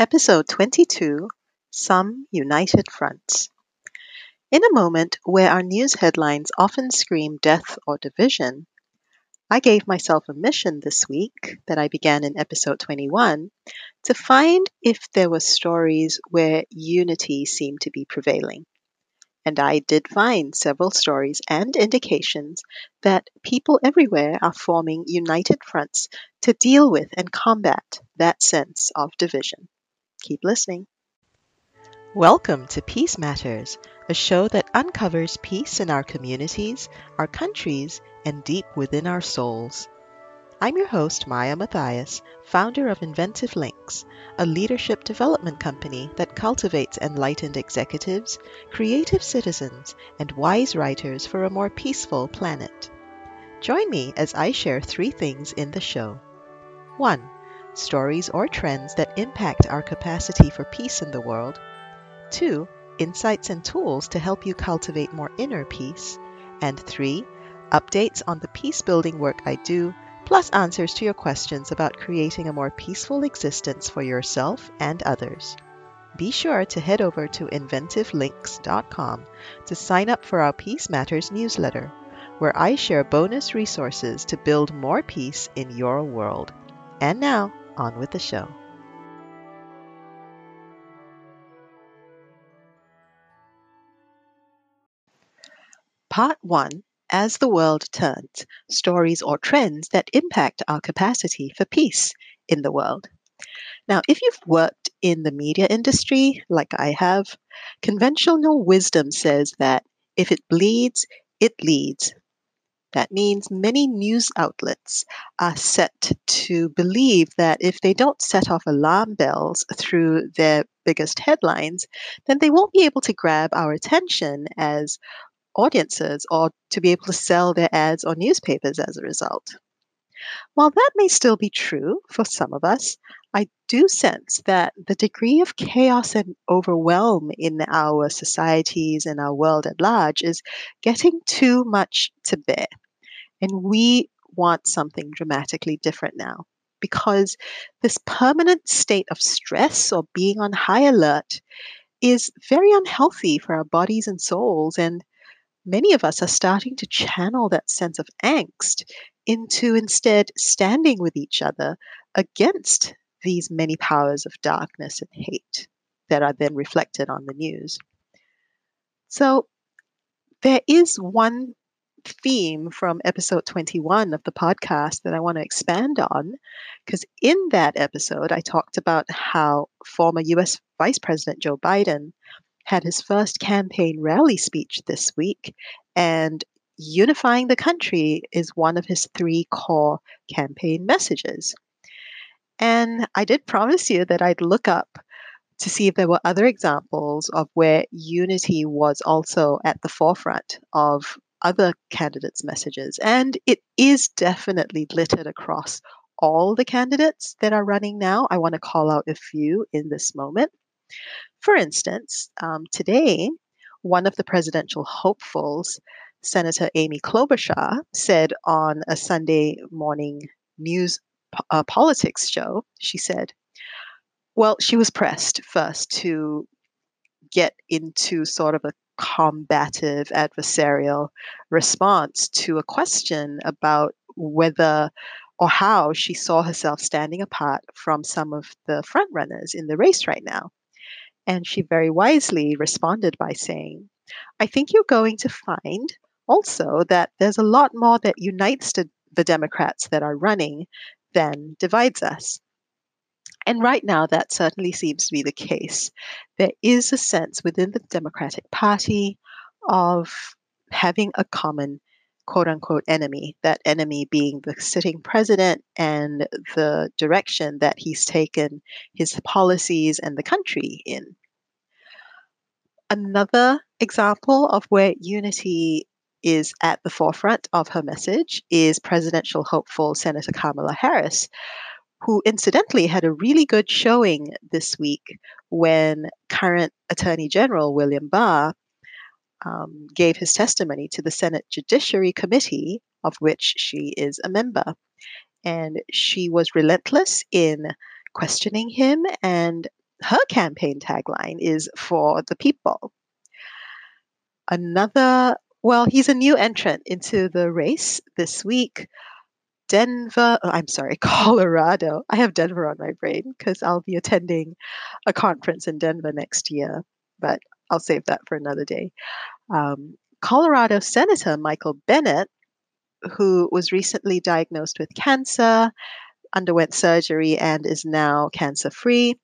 Episode 22 Some United Fronts. In a moment where our news headlines often scream death or division, I gave myself a mission this week that I began in episode 21 to find if there were stories where unity seemed to be prevailing. And I did find several stories and indications that people everywhere are forming united fronts to deal with and combat that sense of division. Keep listening. Welcome to Peace Matters, a show that uncovers peace in our communities, our countries, and deep within our souls. I'm your host, Maya Mathias, founder of Inventive Links, a leadership development company that cultivates enlightened executives, creative citizens, and wise writers for a more peaceful planet. Join me as I share three things in the show. 1 stories or trends that impact our capacity for peace in the world. Two, insights and tools to help you cultivate more inner peace. And three, updates on the peace building work I do, plus answers to your questions about creating a more peaceful existence for yourself and others. Be sure to head over to inventivelinks.com to sign up for our Peace Matters newsletter, where I share bonus resources to build more peace in your world. And now, on with the show. Part 1 As the World Turns Stories or Trends that Impact Our Capacity for Peace in the World. Now, if you've worked in the media industry like I have, conventional wisdom says that if it bleeds, it leads. That means many news outlets are set to believe that if they don't set off alarm bells through their biggest headlines, then they won't be able to grab our attention as audiences or to be able to sell their ads or newspapers as a result. While that may still be true for some of us, I do sense that the degree of chaos and overwhelm in our societies and our world at large is getting too much to bear. And we want something dramatically different now because this permanent state of stress or being on high alert is very unhealthy for our bodies and souls. And many of us are starting to channel that sense of angst into instead standing with each other against these many powers of darkness and hate that are then reflected on the news. So, there is one theme from episode 21 of the podcast that I want to expand on. Because in that episode, I talked about how former US Vice President Joe Biden had his first campaign rally speech this week, and unifying the country is one of his three core campaign messages. And I did promise you that I'd look up to see if there were other examples of where unity was also at the forefront of other candidates' messages. And it is definitely littered across all the candidates that are running now. I want to call out a few in this moment. For instance, um, today, one of the presidential hopefuls, Senator Amy Klobuchar, said on a Sunday morning news uh, politics show, she said, well, she was pressed first to get into sort of a combative, adversarial response to a question about whether or how she saw herself standing apart from some of the frontrunners in the race right now. And she very wisely responded by saying, I think you're going to find also that there's a lot more that unites the Democrats that are running than divides us. And right now, that certainly seems to be the case. There is a sense within the Democratic Party of having a common quote unquote enemy, that enemy being the sitting president and the direction that he's taken his policies and the country in. Another example of where unity is at the forefront of her message is presidential hopeful Senator Kamala Harris, who incidentally had a really good showing this week when current Attorney General William Barr um, gave his testimony to the Senate Judiciary Committee, of which she is a member. And she was relentless in questioning him and her campaign tagline is for the people. Another, well, he's a new entrant into the race this week. Denver, oh, I'm sorry, Colorado. I have Denver on my brain because I'll be attending a conference in Denver next year, but I'll save that for another day. Um, Colorado Senator Michael Bennet, who was recently diagnosed with cancer, underwent surgery, and is now cancer free,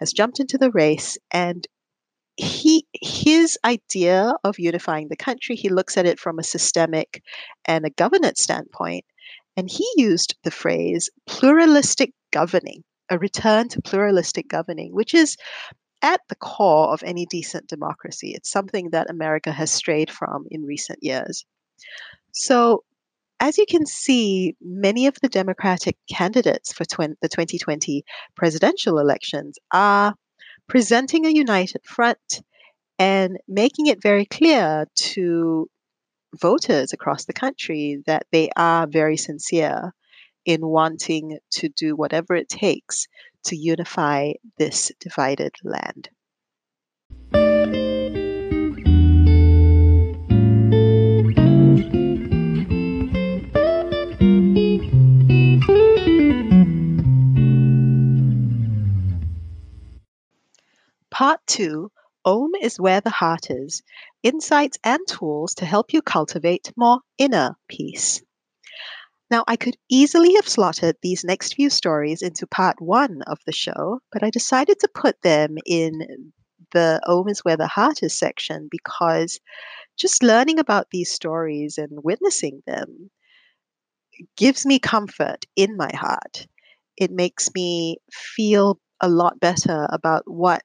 has jumped into the race and he his idea of unifying the country he looks at it from a systemic and a governance standpoint and he used the phrase pluralistic governing, a return to pluralistic governing, which is at the core of any decent democracy. It's something that America has strayed from in recent years. So, as you can see, many of the Democratic candidates for tw- the 2020 presidential elections are presenting a united front and making it very clear to voters across the country that they are very sincere in wanting to do whatever it takes to unify this divided land. Part 2 Om is where the heart is insights and tools to help you cultivate more inner peace. Now, I could easily have slotted these next few stories into part one of the show, but I decided to put them in the Om is Where the Heart is section because just learning about these stories and witnessing them gives me comfort in my heart. It makes me feel a lot better about what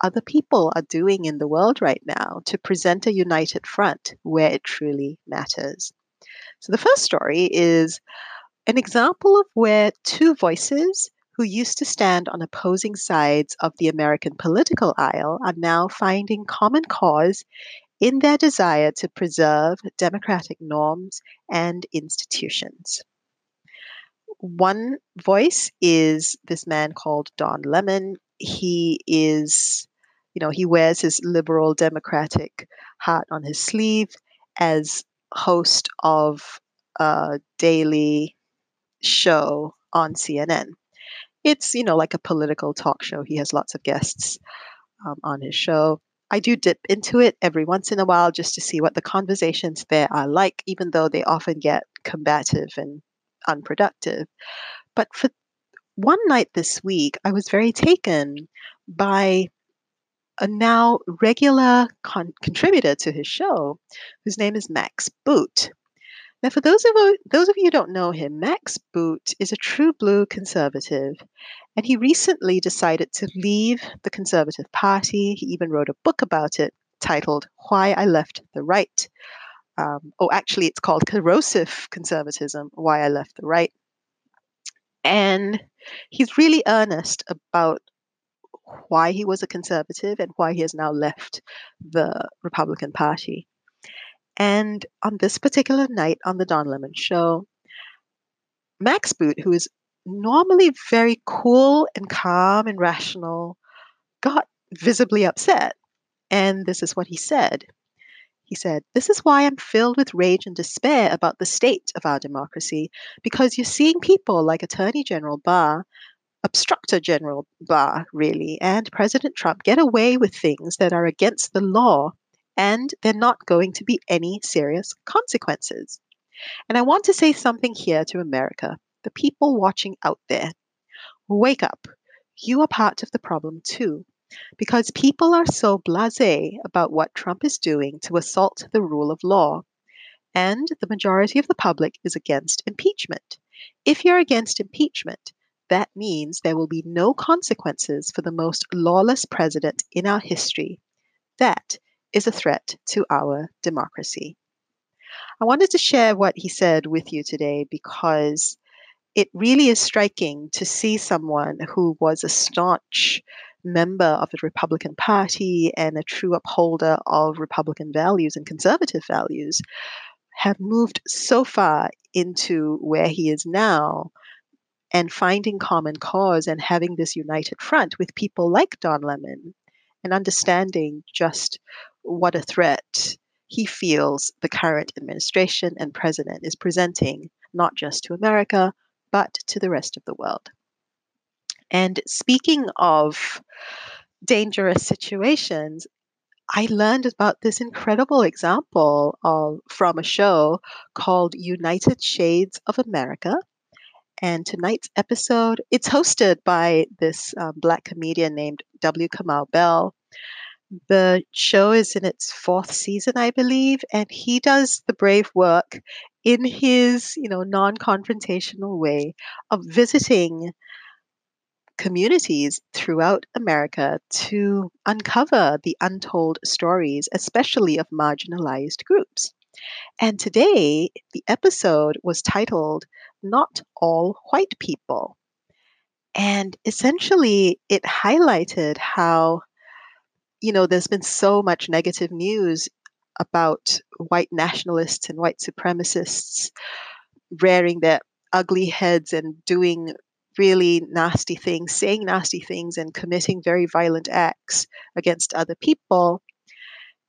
other people are doing in the world right now to present a united front where it truly matters. So, the first story is an example of where two voices who used to stand on opposing sides of the American political aisle are now finding common cause in their desire to preserve democratic norms and institutions. One voice is this man called Don Lemon. He is you know, he wears his liberal democratic hat on his sleeve as host of a daily show on CNN. It's, you know, like a political talk show. He has lots of guests um, on his show. I do dip into it every once in a while just to see what the conversations there are like, even though they often get combative and unproductive. But for one night this week, I was very taken by a now regular con- contributor to his show, whose name is Max Boot. Now, for those of, those of you who don't know him, Max Boot is a true blue conservative, and he recently decided to leave the Conservative Party. He even wrote a book about it titled Why I Left the Right. Um, oh, actually, it's called Corrosive Conservatism Why I Left the Right. And he's really earnest about why he was a conservative and why he has now left the Republican Party. And on this particular night on the Don Lemon show, Max Boot, who is normally very cool and calm and rational, got visibly upset. And this is what he said. He said, This is why I'm filled with rage and despair about the state of our democracy, because you're seeing people like Attorney General Barr obstructor General Barr, really, and President Trump get away with things that are against the law, and they're not going to be any serious consequences. And I want to say something here to America, the people watching out there. Wake up. You are part of the problem too, because people are so blase about what Trump is doing to assault the rule of law. And the majority of the public is against impeachment. If you're against impeachment, that means there will be no consequences for the most lawless president in our history. That is a threat to our democracy. I wanted to share what he said with you today because it really is striking to see someone who was a staunch member of the Republican Party and a true upholder of Republican values and conservative values have moved so far into where he is now and finding common cause and having this united front with people like Don Lemon and understanding just what a threat he feels the current administration and president is presenting, not just to America, but to the rest of the world. And speaking of dangerous situations, I learned about this incredible example of, from a show called United Shades of America. And tonight's episode, it's hosted by this um, black comedian named W. Kamau Bell. The show is in its fourth season, I believe, and he does the brave work in his, you know, non-confrontational way of visiting communities throughout America to uncover the untold stories, especially of marginalized groups. And today, the episode was titled Not All White People. And essentially, it highlighted how, you know, there's been so much negative news about white nationalists and white supremacists rearing their ugly heads and doing really nasty things, saying nasty things, and committing very violent acts against other people.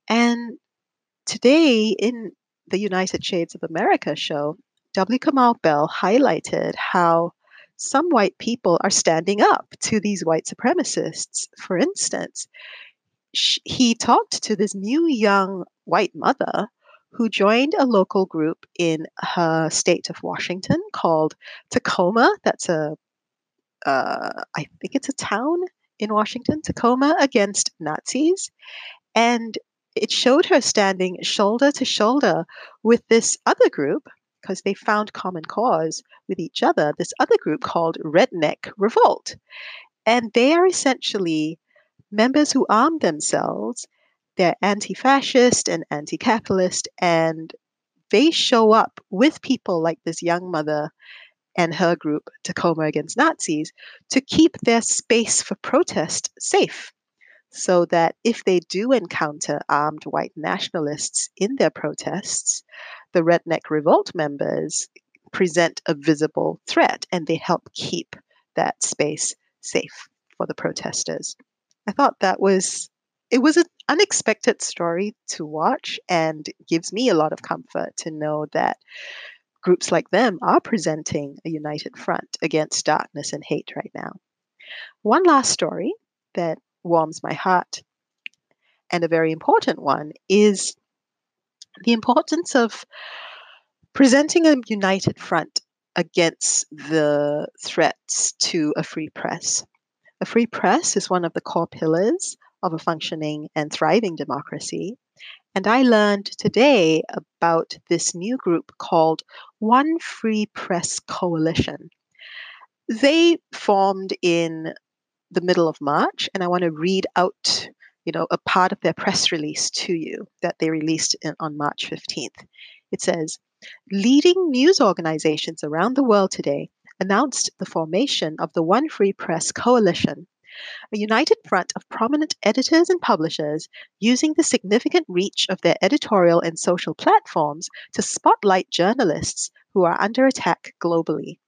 And today, in the United Shades of America show, W. Kamau Bell highlighted how some white people are standing up to these white supremacists. For instance, he talked to this new young white mother who joined a local group in her state of Washington called Tacoma. That's a uh, I think it's a town in Washington, Tacoma, against Nazis. And it showed her standing shoulder to shoulder with this other group because they found common cause with each other, this other group called Redneck Revolt. And they are essentially members who arm themselves. They're anti fascist and anti capitalist, and they show up with people like this young mother and her group, Tacoma Against Nazis, to keep their space for protest safe so that if they do encounter armed white nationalists in their protests, the Redneck Revolt members present a visible threat and they help keep that space safe for the protesters. I thought that was it was an unexpected story to watch and gives me a lot of comfort to know that groups like them are presenting a united front against darkness and hate right now. One last story that warms my heart, and a very important one, is the importance of presenting a united front against the threats to a free press. A free press is one of the core pillars of a functioning and thriving democracy. And I learned today about this new group called One Free Press Coalition. They formed in the middle of March, and I want to read out, you know, a part of their press release to you that they released in, on March 15th. It says, leading news organizations around the world today announced the formation of the One Free Press Coalition a united front of prominent editors and publishers using the significant reach of their editorial and social platforms to spotlight journalists who are under attack globally.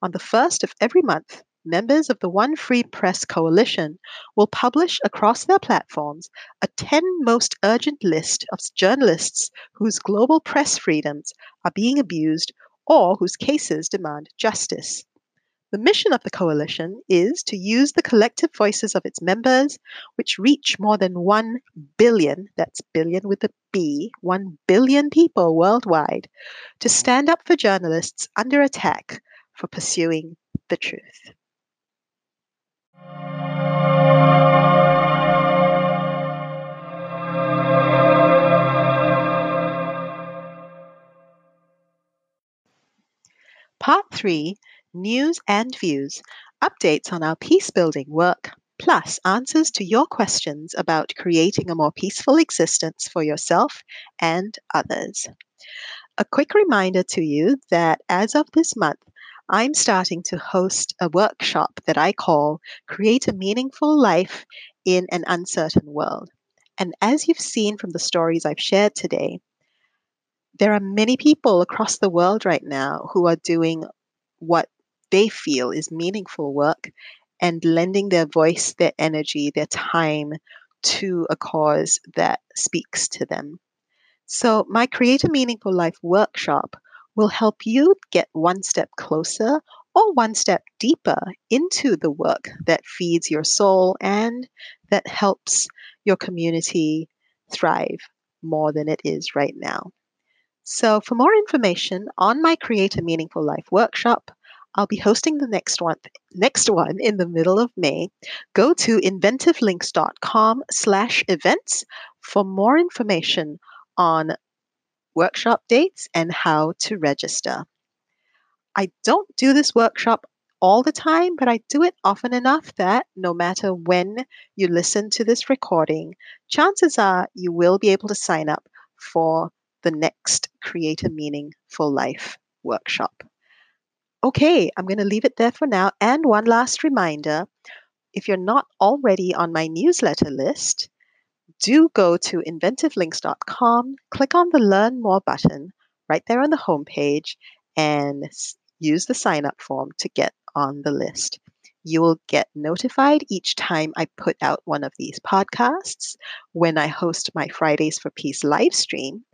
On the first of every month, members of the One Free Press Coalition will publish across their platforms a 10 most urgent list of journalists whose global press freedoms are being abused or whose cases demand justice. The mission of the coalition is to use the collective voices of its members, which reach more than 1 billion, that's billion with a B, 1 billion people worldwide, to stand up for journalists under attack for pursuing the truth. Part 3 news and views, updates on our peace building work, plus answers to your questions about creating a more peaceful existence for yourself and others. A quick reminder to you that as of this month, I'm starting to host a workshop that I call Create a Meaningful Life in an Uncertain World. And as you've seen from the stories I've shared today, there are many people across the world right now who are doing what they feel is meaningful work and lending their voice, their energy, their time to a cause that speaks to them. So, my Create a Meaningful Life workshop will help you get one step closer or one step deeper into the work that feeds your soul and that helps your community thrive more than it is right now. So, for more information on my Create a Meaningful Life workshop, I'll be hosting the next one next one in the middle of May. Go to inventivelinks.com slash events for more information on workshop dates and how to register. I don't do this workshop all the time, but I do it often enough that no matter when you listen to this recording, chances are you will be able to sign up for the next Create a Meaningful Life workshop. Okay, I'm going to leave it there for now. And one last reminder if you're not already on my newsletter list, do go to inventivelinks.com, click on the Learn More button right there on the homepage, and use the sign up form to get on the list. You will get notified each time I put out one of these podcasts, when I host my Fridays for Peace live stream,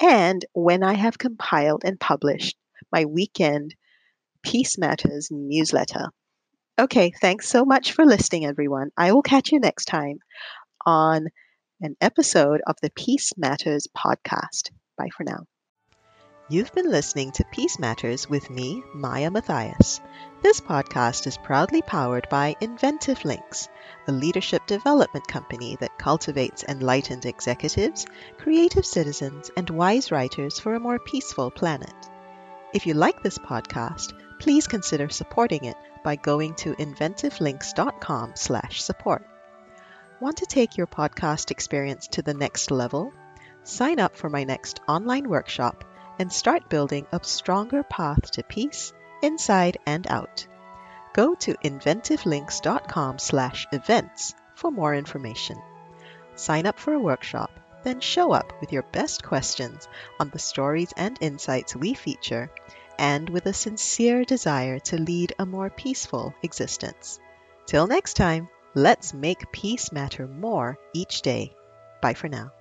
and when I have compiled and published my weekend Peace Matters newsletter. Okay, thanks so much for listening, everyone. I will catch you next time on an episode of the Peace Matters podcast. Bye for now. You've been listening to Peace Matters with me, Maya Mathias. This podcast is proudly powered by Inventive Links, a leadership development company that cultivates enlightened executives, creative citizens, and wise writers for a more peaceful planet. If you like this podcast, please consider supporting it by going to inventivelinks.com/support. Want to take your podcast experience to the next level? Sign up for my next online workshop and start building a stronger path to peace inside and out. Go to inventivelinks.com/events for more information. Sign up for a workshop, then show up with your best questions on the stories and insights we feature and with a sincere desire to lead a more peaceful existence. Till next time, let's make peace matter more each day. Bye for now.